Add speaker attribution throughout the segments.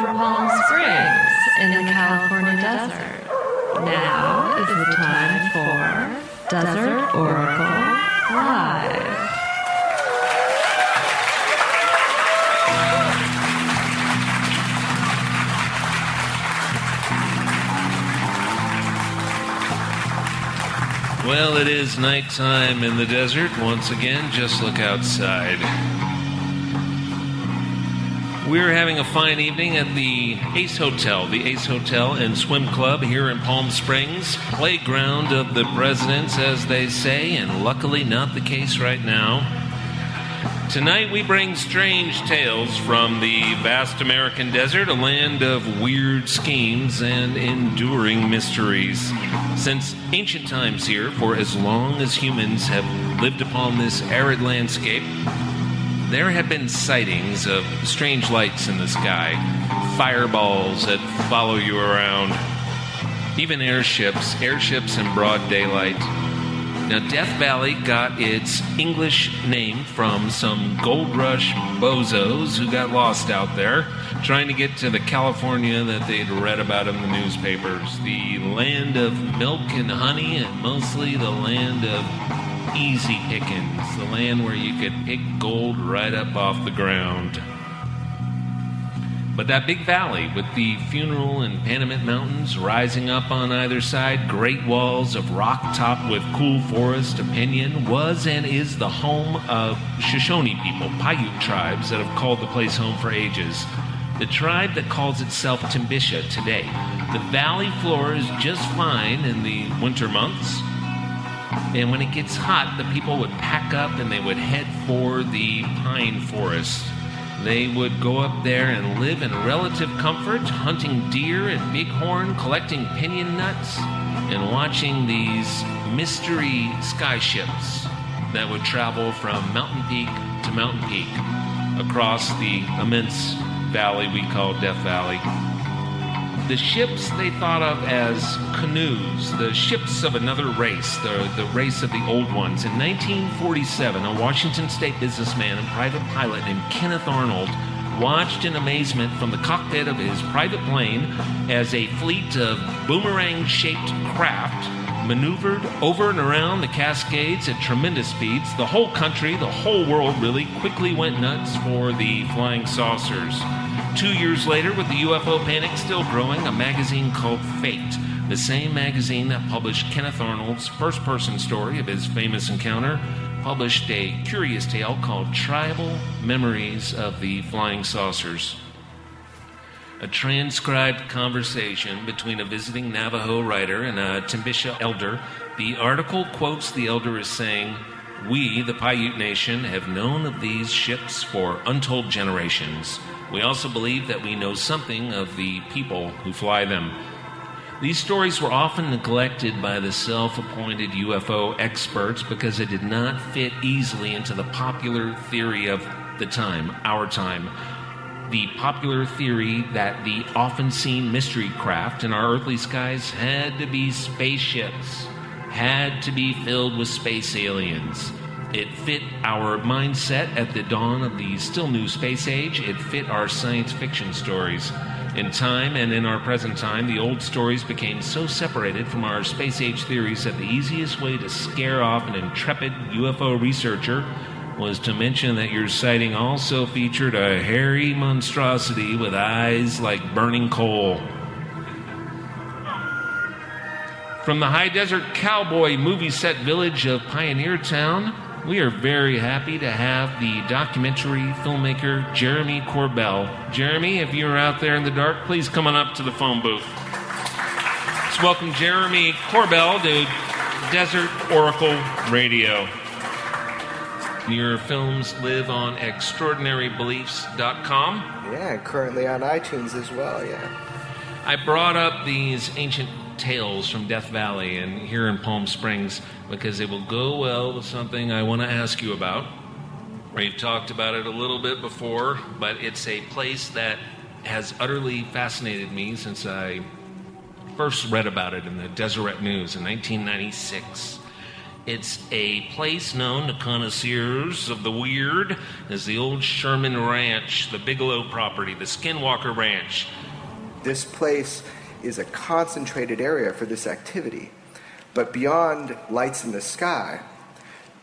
Speaker 1: from Palm Springs in the California desert. Now is the time for Desert Oracle Live.
Speaker 2: Well, it is nighttime in the desert. Once again, just look outside. We're having a fine evening at the Ace Hotel, the Ace Hotel and Swim Club here in Palm Springs, playground of the presidents, as they say, and luckily not the case right now. Tonight we bring strange tales from the vast American desert, a land of weird schemes and enduring mysteries. Since ancient times here, for as long as humans have lived upon this arid landscape, there have been sightings of strange lights in the sky, fireballs that follow you around, even airships, airships in broad daylight. Now, Death Valley got its English name from some gold rush bozos who got lost out there trying to get to the California that they'd read about in the newspapers. The land of milk and honey, and mostly the land of easy pickings, the land where you could pick gold right up off the ground. But that big valley with the funeral and Panamint Mountains rising up on either side, great walls of rock topped with cool forest of pinyon, was and is the home of Shoshone people, Paiute tribes that have called the place home for ages. The tribe that calls itself Timbisha today. The valley floor is just fine in the winter months. And when it gets hot, the people would pack up and they would head for the pine forest. They would go up there and live in relative comfort, hunting deer and bighorn, collecting pinyon nuts, and watching these mystery sky ships that would travel from mountain peak to mountain peak across the immense valley we call Death Valley. The ships they thought of as canoes, the ships of another race, the, the race of the old ones. In 1947, a Washington State businessman and private pilot named Kenneth Arnold watched in amazement from the cockpit of his private plane as a fleet of boomerang shaped craft maneuvered over and around the Cascades at tremendous speeds. The whole country, the whole world really quickly went nuts for the flying saucers. Two years later, with the UFO panic still growing, a magazine called Fate, the same magazine that published Kenneth Arnold's first person story of his famous encounter, published a curious tale called Tribal Memories of the Flying Saucers. A transcribed conversation between a visiting Navajo writer and a Timbisha elder. The article quotes the elder as saying, We, the Paiute Nation, have known of these ships for untold generations. We also believe that we know something of the people who fly them. These stories were often neglected by the self appointed UFO experts because they did not fit easily into the popular theory of the time, our time. The popular theory that the often seen mystery craft in our earthly skies had to be spaceships, had to be filled with space aliens. It fit our mindset at the dawn of the still new space age. It fit our science fiction stories. In time and in our present time, the old stories became so separated from our space age theories that the easiest way to scare off an intrepid UFO researcher was to mention that your sighting also featured a hairy monstrosity with eyes like burning coal. From the high desert cowboy movie set village of Pioneer Town, we are very happy to have the documentary filmmaker Jeremy Corbell. Jeremy, if you're out there in the dark, please come on up to the phone booth. Let's welcome Jeremy Corbell to Desert Oracle Radio. Your films live on extraordinarybeliefs.com.
Speaker 3: Yeah, currently on iTunes as well, yeah.
Speaker 2: I brought up these ancient tales from Death Valley and here in Palm Springs because it will go well with something I want to ask you about. We've talked about it a little bit before, but it's a place that has utterly fascinated me since I first read about it in the Deseret News in 1996. It's a place known to connoisseurs of the weird as the old Sherman Ranch, the Bigelow property, the Skinwalker Ranch.
Speaker 3: This place is a concentrated area for this activity. But beyond lights in the sky,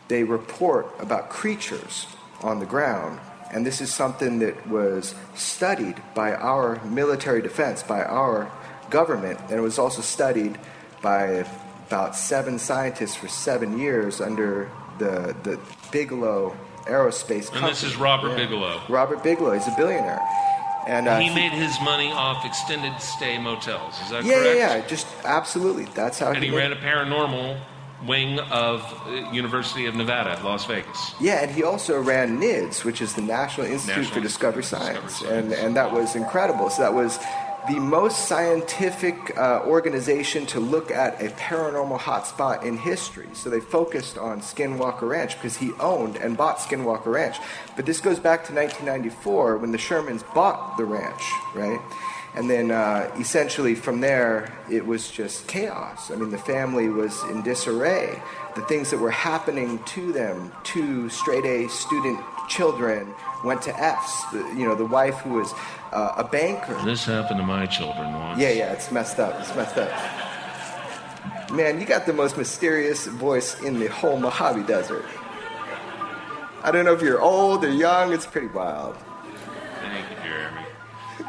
Speaker 3: they report about creatures on the ground. And this is something that was studied by our military defense, by our government, and it was also studied by about seven scientists for seven years under the, the Bigelow Aerospace
Speaker 2: And this is Robert
Speaker 3: Yeah.
Speaker 2: Bigelow.
Speaker 3: Robert Bigelow, he's a billionaire. And uh,
Speaker 2: He made his money off extended stay motels. Is that
Speaker 3: yeah,
Speaker 2: correct?
Speaker 3: yeah, yeah, just absolutely. That's how
Speaker 2: And he
Speaker 3: made-
Speaker 2: ran a paranormal wing of uh, University of Nevada, at Las Vegas.
Speaker 3: Yeah, and he also ran NIDS, which is the National Institute
Speaker 2: National
Speaker 3: for Discovery Science,
Speaker 2: Discovery
Speaker 3: and
Speaker 2: Science.
Speaker 3: and that was incredible. So that was the most scientific uh, organization to look at a paranormal hotspot in history. So they focused on Skinwalker Ranch because he owned and bought Skinwalker Ranch. But this goes back to 1994 when the Shermans bought the ranch, right? And then uh, essentially from there, it was just chaos. I mean, the family was in disarray. The things that were happening to them, two straight A student children, went to F's. The, you know, the wife who was uh, a banker.
Speaker 2: This happened to my children once.
Speaker 3: Yeah, yeah, it's messed up. It's messed up. Man, you got the most mysterious voice in the whole Mojave Desert. I don't know if you're old or young, it's pretty wild.
Speaker 2: Thank you, Jeremy.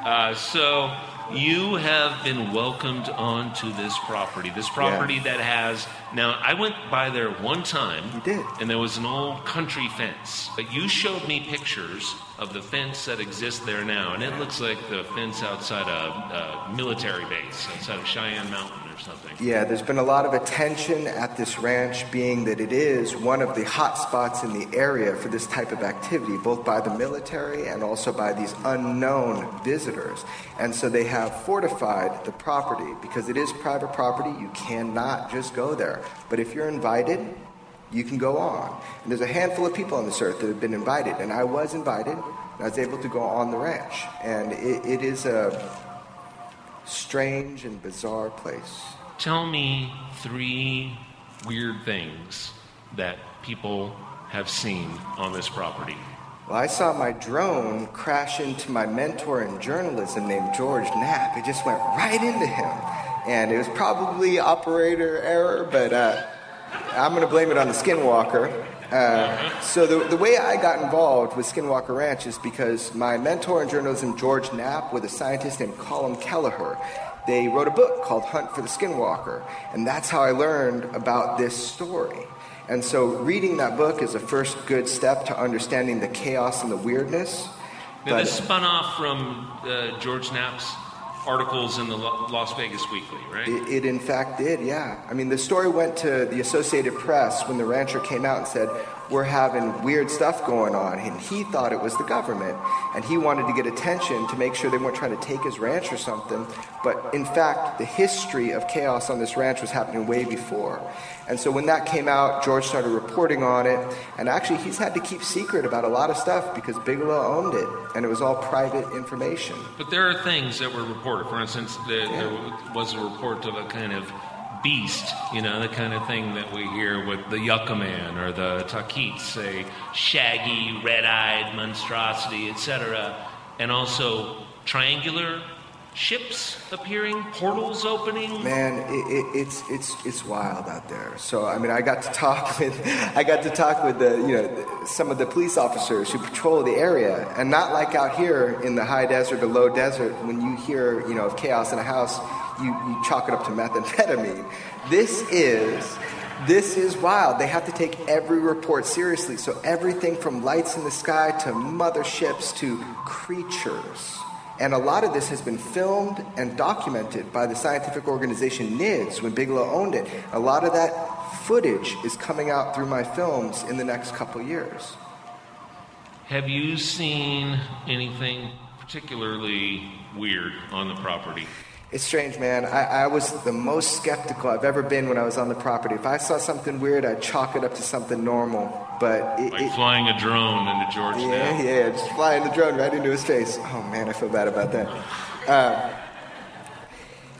Speaker 2: Uh, so you have been welcomed onto this property. This property that has now. I went by there one time.
Speaker 3: You did.
Speaker 2: and there was an old country fence. But you showed me pictures of the fence that exists there now, and it looks like the fence outside a, a military base, outside of Cheyenne Mountain or something.
Speaker 3: Yeah, there's been a lot of attention at this ranch, being that it is one of the hot spots in the area for this type of activity, both by the military and also by these unknown visitors. And so they have fortified the property because it is private property. You cannot just go there. But if you're invited, you can go on. And there's a handful of people on this earth that have been invited, and I was invited. I was able to go on the ranch, and it, it is a strange and bizarre place.
Speaker 2: Tell me three weird things that people have seen on this property.
Speaker 3: Well, I saw my drone crash into my mentor in journalism named George Knapp. It just went right into him. And it was probably operator error, but uh, I'm going to blame it on the Skinwalker. Uh, so the, the way I got involved with Skinwalker Ranch is because my mentor in journalism, George Knapp, with a scientist named Colm Kelleher, they wrote a book called Hunt for the Skinwalker. And that's how I learned about this story. And so reading that book is a first good step to understanding the chaos and the weirdness.
Speaker 2: Now,
Speaker 3: But-
Speaker 2: this spun off from uh, George Knapp's articles in the Las Vegas Weekly, right?
Speaker 3: It, it in fact did, yeah. I mean, the story went to the Associated Press when the rancher came out and said, We're having weird stuff going on. And he thought it was the government. And he wanted to get attention to make sure they weren't trying to take his ranch or something. But in fact, the history of chaos on this ranch was happening way before. And so when that came out, George started reporting on it. And actually, he's had to keep secret about a lot of stuff because Bigelow owned it. And it was all private information.
Speaker 2: But there are things that were reported. For instance, there, there was a report of a kind of beast, you know, the kind of thing that we hear with the Yucca Man or the Tahquitz, a shaggy, red-eyed monstrosity, etc. And also triangular ships appearing, portals opening.
Speaker 3: Man, it, it, it's it's it's wild out there. So I mean, I got to talk with I got to talk with the you know some of the police officers who patrol the area, and not like out here in the high desert or low desert when you hear you know of chaos in a house, you you chalk it up to methamphetamine. This is. This is wild. They have to take every report seriously. So, everything from lights in the sky to motherships to creatures. And a lot of this has been filmed and documented by the scientific organization NIDS when Bigelow owned it. A lot of that footage is coming out through my films in the next couple years.
Speaker 2: Have you seen anything particularly weird on the property?
Speaker 3: It's strange, man. I, I was the most skeptical I've ever been when I was on the property. If I saw something weird, I'd chalk it up to something normal. But it,
Speaker 2: Like
Speaker 3: it,
Speaker 2: flying a drone into George
Speaker 3: Yeah, yeah, just flying the drone right into his face. Oh man, I feel bad about that. Uh,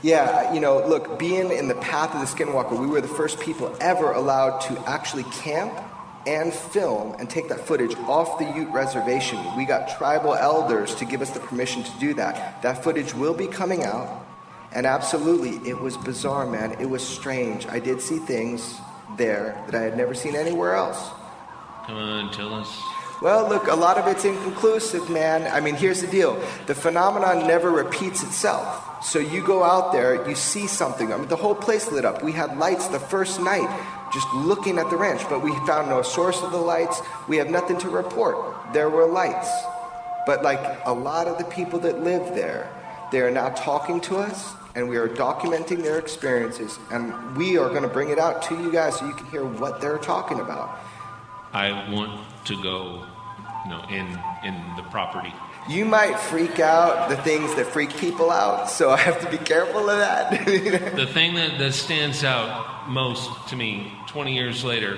Speaker 3: Yeah, you know, look, being in the path of the Skinwalker, we were the first people ever allowed to actually camp and film and take that footage off the Ute reservation. We got tribal elders to give us the permission to do that. That footage will be coming out. And absolutely, it was bizarre, man. It was strange. I did see things there that I had never seen anywhere else.
Speaker 2: Come on, tell us.
Speaker 3: Well, look, a lot of it's inconclusive, man. I mean, here's the deal the phenomenon never repeats itself. So you go out there, you see something. I mean, the whole place lit up. We had lights the first night just looking at the ranch, but we found no source of the lights. We have nothing to report. There were lights. But like a lot of the people that live there, they are now talking to us and we are documenting their experiences and we are going to bring it out to you guys so you can hear what they're talking about.
Speaker 2: I want to go, you know, in in the property.
Speaker 3: You might freak out the things that freak people out, so I have to be careful of that.
Speaker 2: The thing that, that stands out most to me 20 years later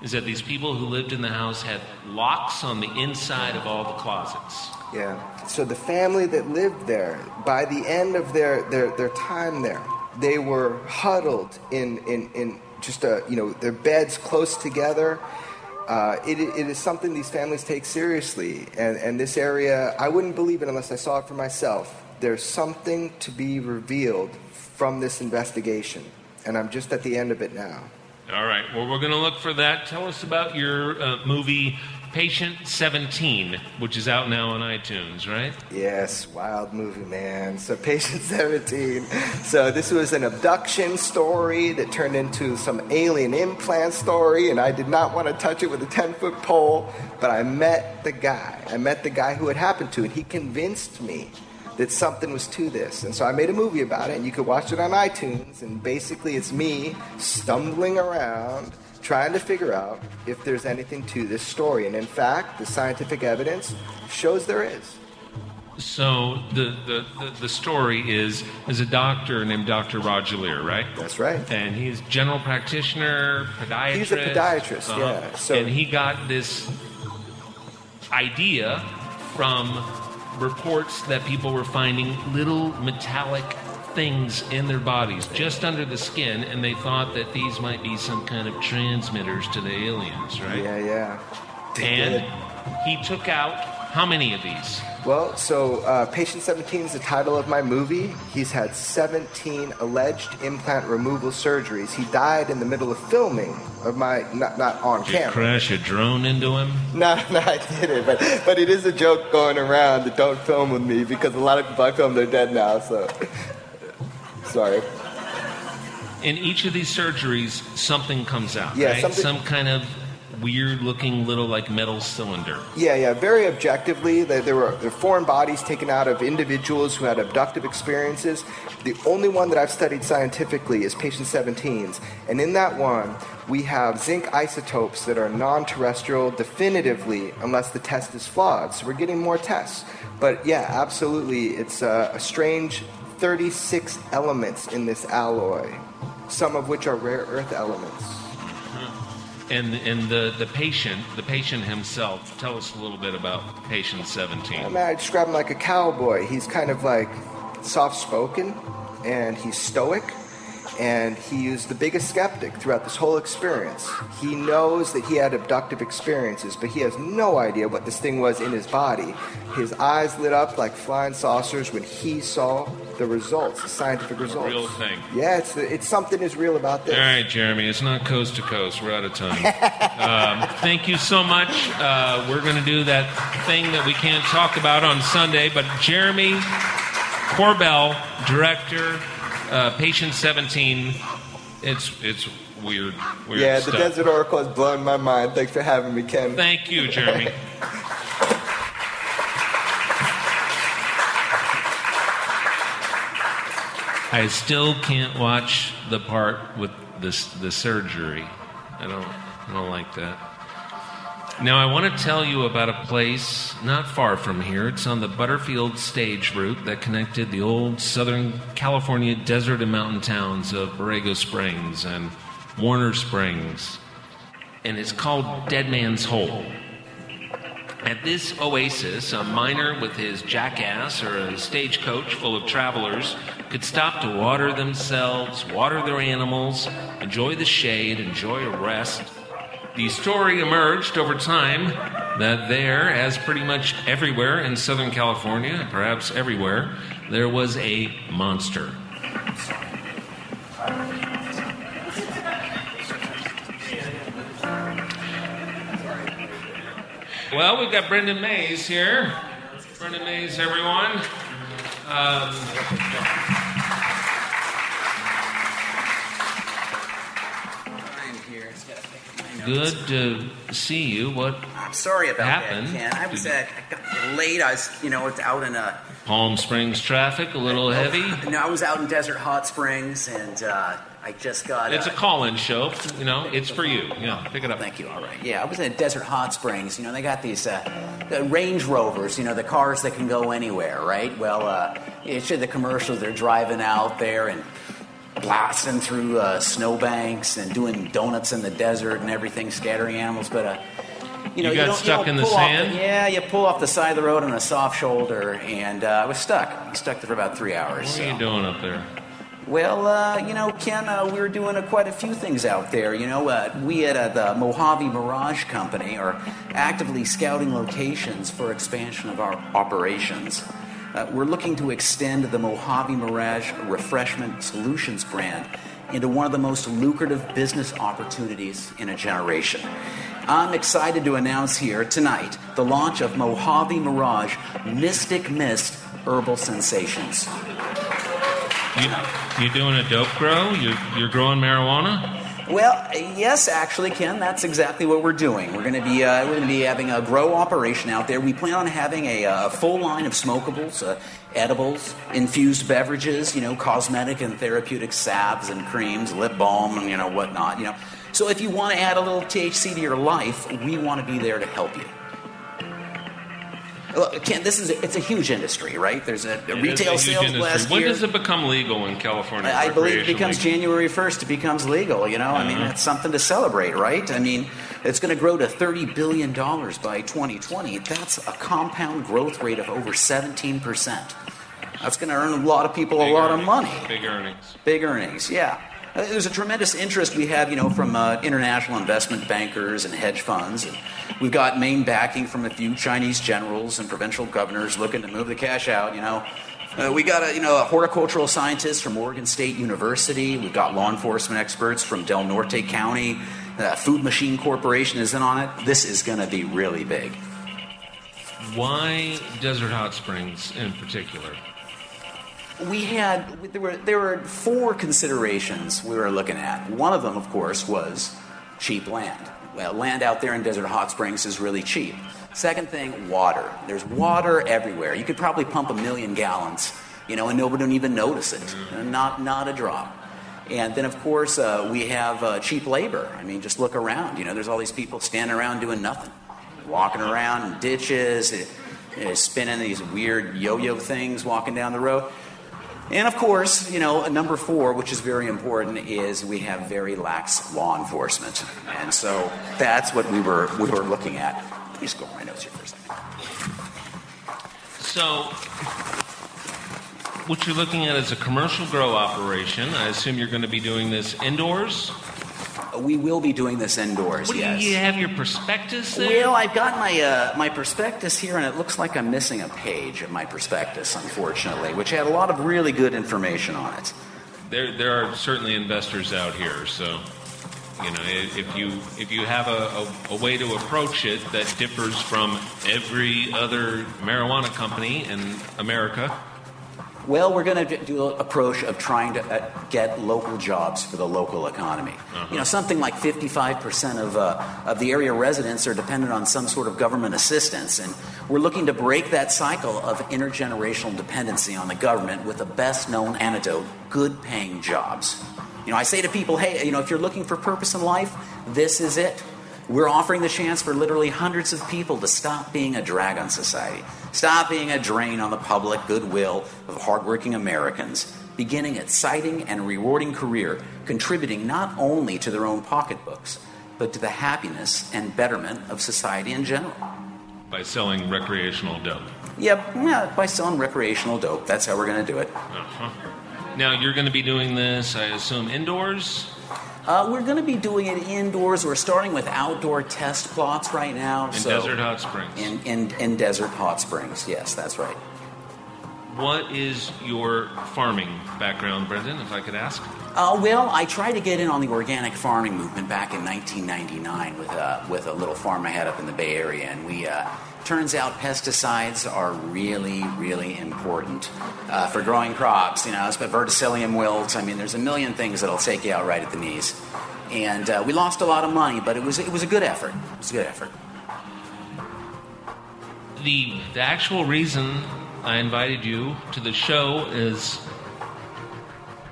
Speaker 2: is that these people who lived in the house had locks on the inside of all the closets.
Speaker 3: Yeah. So the family that lived there, by the end of their, their, their time there, they were huddled in, in, in just a, you know, their beds close together. Uh, it, it is something these families take seriously. And, and this area, I wouldn't believe it unless I saw it for myself. There's something to be revealed from this investigation. And I'm just at the end of it now.
Speaker 2: All right. Well, we're going to look for that. Tell us about your uh, movie Patient 17, which is out now on iTunes, right?
Speaker 3: Yes, wild movie, man. So, Patient 17. So, this was an abduction story that turned into some alien implant story, and I did not want to touch it with a 10 foot pole, but I met the guy. I met the guy who it happened to, and he convinced me that something was to this. And so I made a movie about it, and you could watch it on iTunes, and basically it's me stumbling around trying to figure out if there's anything to this story. And in fact, the scientific evidence shows there is.
Speaker 2: So the, the, the, the story is is a doctor named Dr. Roger Leir, right?
Speaker 3: That's right.
Speaker 2: And he's general practitioner, podiatrist.
Speaker 3: He's a podiatrist,
Speaker 2: Uh-huh.
Speaker 3: yeah. So
Speaker 2: and he got this idea from reports that people were finding little metallic things in their bodies just under the skin and they thought that these might be some kind of transmitters to the aliens right
Speaker 3: yeah, yeah. They
Speaker 2: and
Speaker 3: did.
Speaker 2: he took out how many of these
Speaker 3: Well, so uh, Patient 17 is the title of my movie. He's had 17 alleged implant removal surgeries. He died in the middle of filming of my, not, not on
Speaker 2: did you
Speaker 3: camera.
Speaker 2: crash a drone into him
Speaker 3: No, no, I didn't. But, but it is a joke going around that don't film with me because a lot of people I filmed are dead now. So, sorry.
Speaker 2: in each of these surgeries something comes out
Speaker 3: Yeah,
Speaker 2: right
Speaker 3: something-
Speaker 2: some kind of weird looking little like metal cylinder
Speaker 3: Yeah, yeah. Very objectively, there, there were there were foreign bodies taken out of individuals who had abductive experiences. The only one that I've studied scientifically is patient 17's, and in that one, we have zinc isotopes that are non-terrestrial, definitively, unless the test is flawed. So we're getting more tests. But yeah, absolutely, it's a, a strange 36 elements in this alloy, some of which are rare earth elements. Hmm.
Speaker 2: and and the the patient the patient himself tell us a little bit about patient 17
Speaker 3: I mean, I describe him like a cowboy. He's kind of like soft spoken and he's stoic and he is the biggest skeptic throughout this whole experience. He knows that he had abductive experiences, but he has no idea what this thing was in his body. His eyes lit up like flying saucers when he saw the results, the scientific results.
Speaker 2: real thing.
Speaker 3: Yeah, it's, it's something is real about this.
Speaker 2: all right jeremy it's not coast to coast we're out of time um, thank you so much uh, we're going to do that thing that we can't talk about on sunday but jeremy corbell director uh, patient 17 it's it's weird weird
Speaker 3: Yeah, the. Desert Oracle has blown my mind. Thanks for having me, Ken.
Speaker 2: Thank you, Jeremy. I still can't watch the part with this the surgery. I don't I don't like that. Now I want to tell you about a place not far from here. It's on the Butterfield stage route that connected the old Southern California desert and mountain towns of Borrego Springs and Warner Springs. And it's called Dead Man's Hole. At this oasis, a miner with his jackass or a stagecoach full of travelers could stop to water themselves, water their animals, enjoy the shade, enjoy a rest. The story emerged over time that there, as pretty much everywhere in Southern California, perhaps everywhere, there was a monster. Well, we've got Brendan Mays here. Brendan Mays, everyone. Um,
Speaker 4: I'm here. Just gotta pick up my
Speaker 2: good to see you. What
Speaker 4: I'm sorry about
Speaker 2: happened?
Speaker 4: that, Ken. I was uh, I got late. I was, you know, it's out in a.
Speaker 2: Palm Springs traffic a little heavy?
Speaker 4: No, I was out in Desert Hot Springs, and uh, I just got.
Speaker 2: It's a
Speaker 4: uh,
Speaker 2: call-in show. You know, it's for you. Yeah, pick it up.
Speaker 4: Thank you. All right. Yeah, I was in Desert Hot Springs. You know, they got these uh, the Range Rovers. You know, the cars that can go anywhere, right? Well, uh, it's the commercials. They're driving out there and blasting through uh, snowbanks and doing donuts in the desert and everything, scattering animals. But uh, you know,
Speaker 2: You got
Speaker 4: don't,
Speaker 2: stuck
Speaker 4: don't
Speaker 2: in the sand?
Speaker 4: yeah, you pull off the side of the road on a soft shoulder, and uh, I was stuck. I was stuck there for about three hours.
Speaker 2: What
Speaker 4: so.
Speaker 2: are you doing up there?
Speaker 4: Well, uh, you know, Ken, uh, we were doing uh, quite a few things out there. You know, uh, we at uh, the Mojave Mirage Company are actively scouting locations for expansion of our operations. Uh, we're looking to extend the Mojave Mirage Refreshment Solutions brand into one of the most lucrative business opportunities in a generation. I'm excited to announce here tonight the launch of Mojave Mirage Mystic Mist Herbal Sensations.
Speaker 2: You, you doing a dope grow? You, you're growing marijuana?
Speaker 4: Well, yes, actually, Ken, that's exactly what we're doing. We're going to be uh, we're going to be having a grow operation out there. We plan on having a, uh full line of smokables, uh, edibles, infused beverages, you know, cosmetic and therapeutic salves and creams, lip balm, and you know whatnot. You know, so if you want to add a little THC to your life, we want to be there to help you. Look, Ken, this is a, it's a huge industry, right? There's a, a
Speaker 2: is a
Speaker 4: retail sales
Speaker 2: industry.
Speaker 4: last
Speaker 2: When
Speaker 4: year.
Speaker 2: does it become legal in California?
Speaker 4: I believe it becomes
Speaker 2: recreationally?
Speaker 4: January 1st, it becomes legal, you know? I mean,
Speaker 2: Uh-huh.
Speaker 4: it's something to celebrate, right? I mean, it's going to grow to $30 billion by 2020. That's a compound growth rate of over 17%. That's going to earn a lot of people a
Speaker 2: Big
Speaker 4: lot of money.
Speaker 2: Big earnings.
Speaker 4: Big earnings, yeah. Uh, There's a tremendous interest we have, you know, from uh, international investment bankers and hedge funds. And we've got main backing from a few Chinese generals and provincial governors looking to move the cash out, you know. Uh, we got a, you know, a horticultural scientist from Oregon State University. We've got law enforcement experts from Del Norte County. Uh, Food Machine Corporation is in on it. This is going to be really big.
Speaker 2: Why Desert Hot Springs in particular?
Speaker 4: We had there were there were four considerations we were looking at. One of them, of course, was cheap land. Well, land out there in Desert Hot Springs is really cheap. Second thing, water. There's water everywhere. You could probably pump a million gallons, you know, and nobody would even notice it. Not not a drop. And then, of course, uh, we have uh, cheap labor. I mean, just look around. You know, there's all these people standing around doing nothing, walking around in ditches, eh, eh, spinning these weird yo-yo things, walking down the road. And of course, you know, number four, which is very important, is we have very lax law enforcement. And so that's what we were we were looking at. Let me go over my notes here for a second.
Speaker 2: So, what you're looking at is a commercial grow operation. I assume you're going to be doing this indoors.
Speaker 4: We will be doing this indoors.
Speaker 2: What do
Speaker 4: yes.
Speaker 2: you, you have your prospectus there?
Speaker 4: Well, I've got my uh, my prospectus here, and it looks like I'm missing a page of my prospectus, unfortunately, which had a lot of really good information on it.
Speaker 2: there, there are certainly investors out here, so you know if you if you have a, a, a way to approach it that differs from every other marijuana company in America,
Speaker 4: Well, we're going to do an approach of trying to uh, get local jobs for the local economy. You know, something like 55% of, uh, of the area residents are dependent on some sort of government assistance, and we're looking to break that cycle of intergenerational dependency on the government with the best known antidote good paying jobs. You know, I say to people, hey, you know, if you're looking for purpose in life, this is it. We're offering the chance for literally hundreds of people to stop being a drag on society, stop being a drain on the public goodwill of hardworking Americans, beginning an exciting and rewarding career, contributing not only to their own pocketbooks, but to the happiness and betterment of society in general.
Speaker 2: by selling recreational dope.
Speaker 4: Yep, yeah, by selling recreational dope. That's how we're going to do it.
Speaker 2: Uh-huh. Now you're going to be doing this, I assume, indoors.
Speaker 4: Uh, we're going to be doing it indoors. We're starting with outdoor test plots right now.
Speaker 2: In
Speaker 4: so
Speaker 2: Desert Hot Springs.
Speaker 4: in, in in Desert Hot Springs. Yes, that's right.
Speaker 2: What is your farming background, Brendan, if I could ask?
Speaker 4: Uh, well, I tried to get in on the organic farming movement back in 1999 with a, with a little farm I had up in the Bay Area, and we uh, turns out pesticides are really, really important uh, for growing crops. You know, it's about verticillium wilt. I mean, there's a million things that'll take you out right at the knees, and uh, we lost a lot of money, but it was it was a good effort. It was a good effort.
Speaker 2: The, the actual reason I invited you to the show is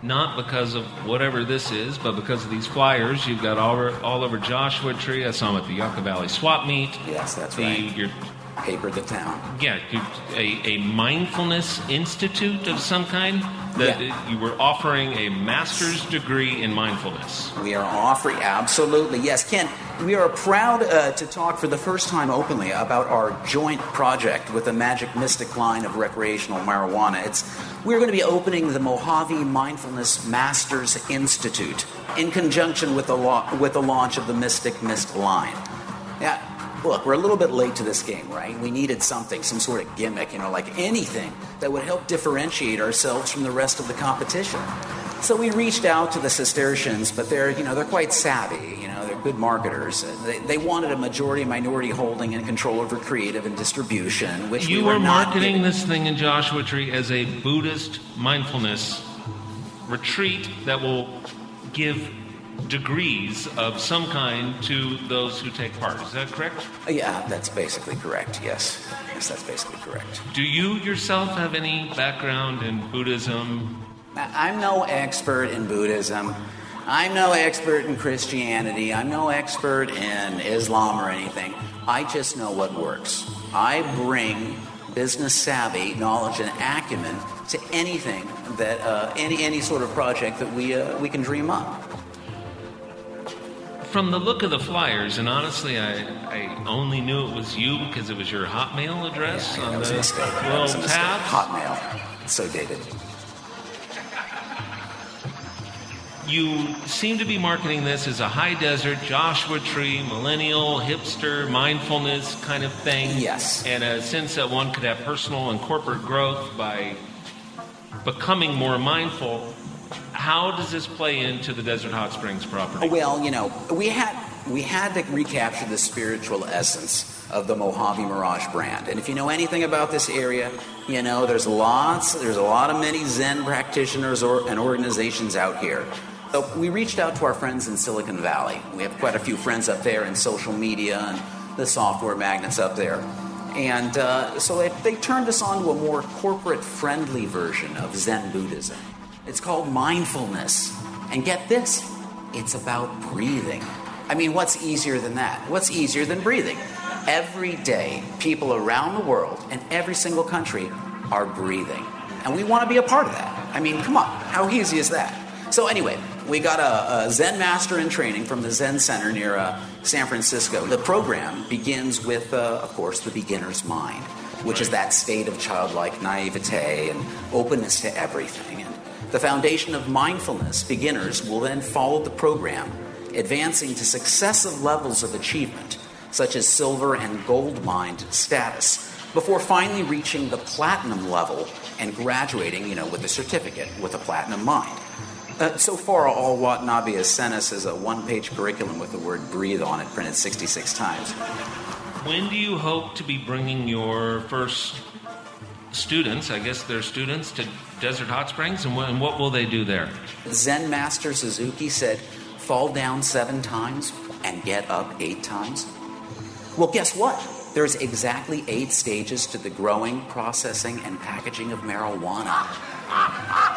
Speaker 2: not because of whatever this is, but because of these flyers you've got all over, all over Joshua Tree. I saw them at the Yucca Valley Swap Meet.
Speaker 4: Yes, that's
Speaker 2: the,
Speaker 4: right.
Speaker 2: Your,
Speaker 4: Paper the town.
Speaker 2: yeah, a, a mindfulness institute of some kind that
Speaker 4: Yeah.
Speaker 2: you were offering a master's degree in mindfulness.
Speaker 4: We are offering, absolutely, yes. Ken, we are proud uh, to talk for the first time openly about our joint project with the Magic Mystic line of recreational marijuana. It's, we're going to be opening the Mojave Mindfulness Masters Institute in conjunction with the, lo- with the launch of the Mystic Mist line. Yeah, look, we're a little bit late to this game, right? We needed something, some sort of gimmick, you know, like anything that would help differentiate ourselves from the rest of the competition. So we reached out to the Cistercians, but they're, you know, they're quite savvy. You know, they're good marketers. They, they wanted a majority minority holding and control over creative and distribution, which
Speaker 2: You
Speaker 4: we
Speaker 2: were
Speaker 4: not
Speaker 2: marketing this thing in Joshua Tree as a Buddhist mindfulness retreat that will give degrees of some kind to those who take part. Is that correct?
Speaker 4: Yeah, that's basically correct. Yes, yes, that's basically correct.
Speaker 2: Do you yourself have any background in Buddhism?
Speaker 4: I'm no expert in Buddhism. I'm no expert in Christianity. I'm no expert in Islam or anything. I just know what works. I bring business savvy, knowledge, and acumen to anything that uh, any any sort of project that we uh, we can dream up.
Speaker 2: From the look of the flyers, and honestly, I, I only knew it was you because it was your Hotmail address
Speaker 4: Yeah,
Speaker 2: on the. Little
Speaker 4: was a mistake.
Speaker 2: tab.
Speaker 4: Hotmail. It's so dated.
Speaker 2: You seem to be marketing this as a high desert, Joshua Tree, millennial, hipster, mindfulness kind of thing.
Speaker 4: Yes.
Speaker 2: And a sense that one could have personal and corporate growth by becoming more mindful. How does this play into the Desert Hot Springs property?
Speaker 4: Well, you know, we had we had to recapture the spiritual essence of the Mojave Mirage brand. And if you know anything about this area, you know there's lots, there's a lot of many Zen practitioners or, and organizations out here. So we reached out to our friends in Silicon Valley. We have quite a few friends up there in social media and the software magnets up there. And uh, so they, they turned us on to a more corporate friendly version of Zen Buddhism. It's called mindfulness. And get this it's about breathing. I mean, what's easier than that? What's easier than breathing? Every day, people around the world in every single country are breathing. And we want to be a part of that. I mean, come on, how easy is that? So, anyway, we got a, a Zen master in training from the Zen Center near uh, San Francisco. The program begins with, uh, of course, the beginner's mind, which is that state of childlike naivete and openness to everything. The foundation of mindfulness, beginners will then follow the program, advancing to successive levels of achievement, such as silver and gold mind status, before finally reaching the platinum level and graduating, you know, with a certificate with a platinum mind. Uh, so far, all Watanabe has sent us is a one-page curriculum with the word "breathe" on it, printed 66 times.
Speaker 2: When do you hope to be bringing your first students, I guess they're students, to Desert Hot Springs? And what, and what will they do there?
Speaker 4: Zen Master Suzuki said, fall down seven times and get up eight times. Well, guess what? There's exactly eight stages to the growing, processing, and packaging of marijuana.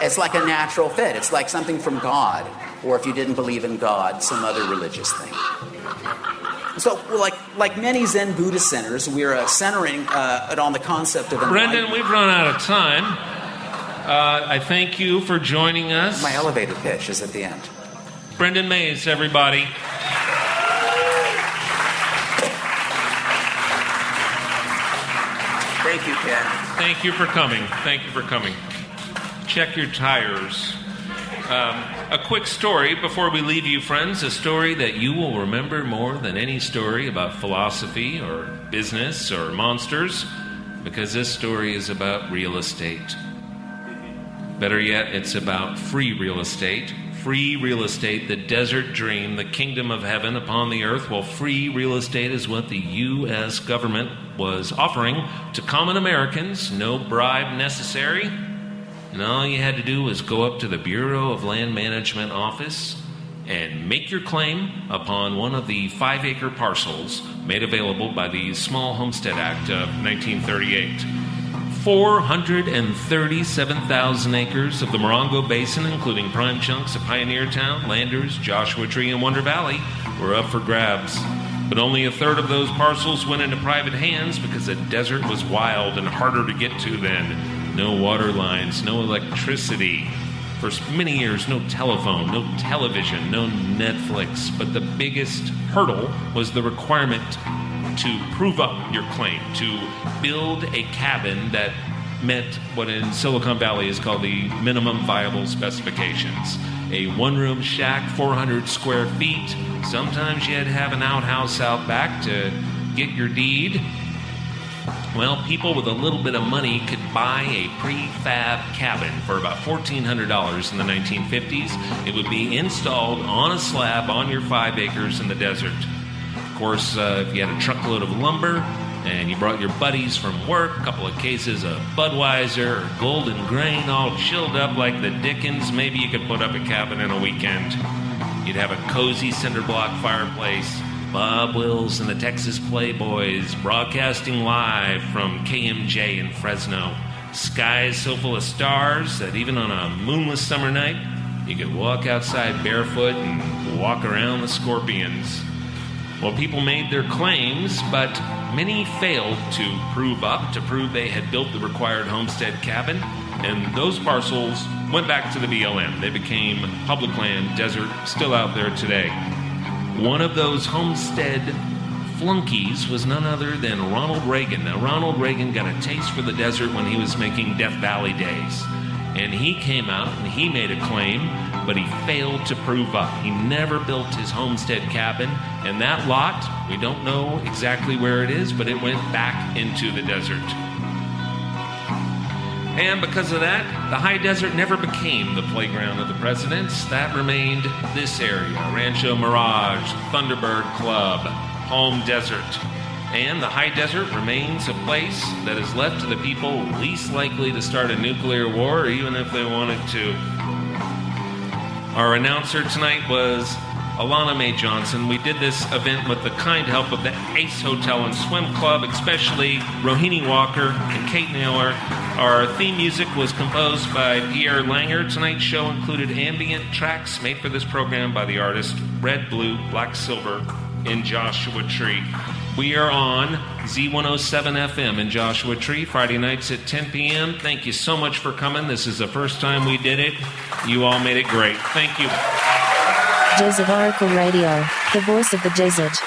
Speaker 4: It's like a natural fit. It's like something from God, or if you didn't believe in God, some other religious thing. So, like like many Zen Buddhist centers, we're uh, centering uh, it on the concept of
Speaker 2: Brendan, we've run out of time. Uh, I thank you for joining us.
Speaker 4: My elevator pitch is at the end.
Speaker 2: Brendan Mays, everybody.
Speaker 4: Thank you, Ken.
Speaker 2: Thank you for coming. Thank you for coming. Check your tires. Um, a quick story before we leave you, friends. A story that you will remember more than any story about philosophy or business or monsters, because this story is about real estate. Better yet, it's about free real estate. Free real estate, the desert dream, the kingdom of heaven upon the earth. Well, free real estate is what the U.S. government was offering to common Americans. No bribe necessary. And all you had to do was go up to the Bureau of Land Management office and make your claim upon one of the five acre parcels made available by the Small Homestead Act of 1938. 437,000 acres of the Morongo Basin, including prime chunks of Pioneer Town, Landers, Joshua Tree, and Wonder Valley, were up for grabs. But only a third of those parcels went into private hands because the desert was wild and harder to get to then. No water lines, no electricity. For many years, no telephone, no television, no Netflix. But the biggest hurdle was the requirement to prove up your claim, to build a cabin that met what in Silicon Valley is called the minimum viable specifications. A one room shack, 400 square feet. Sometimes you had to have an outhouse out back to get your deed. Well, people with a little bit of money could buy a prefab cabin for about $1,400 in the 1950s. It would be installed on a slab on your five acres in the desert. Of course, uh, if you had a truckload of lumber and you brought your buddies from work, a couple of cases of Budweiser or Golden Grain all chilled up like the Dickens, maybe you could put up a cabin in a weekend. You'd have a cozy cinder block fireplace. Bob Wills and the Texas Playboys broadcasting live from KMJ in Fresno. Skies so full of stars that even on a moonless summer night, you could walk outside barefoot and walk around the scorpions. Well, people made their claims, but many failed to prove up, to prove they had built the required homestead cabin, and those parcels went back to the BLM. They became public land, desert, still out there today. One of those homestead flunkies was none other than Ronald Reagan. Now, Ronald Reagan got a taste for the desert when he was making Death Valley days. And he came out and he made a claim, but he failed to prove up. He never built his homestead cabin. And that lot, we don't know exactly where it is, but it went back into the desert. And because of that, the high desert never became the playground of the presidents. That remained this area Rancho Mirage, Thunderbird Club, Palm Desert. And the high desert remains a place that is left to the people least likely to start a nuclear war, even if they wanted to. Our announcer tonight was Alana Mae Johnson. We did this event with the kind help of the Ace Hotel and Swim Club, especially Rohini Walker and Kate Naylor. Our theme music was composed by Pierre Langer. Tonight's show included ambient tracks made for this program by the artist Red, Blue, Black, Silver in Joshua Tree. We are on Z107 FM in Joshua Tree, Friday nights at 10 p.m. Thank you so much for coming. This is the first time we did it. You all made it great. Thank you.
Speaker 5: Desert Oracle Radio, the voice of the desert.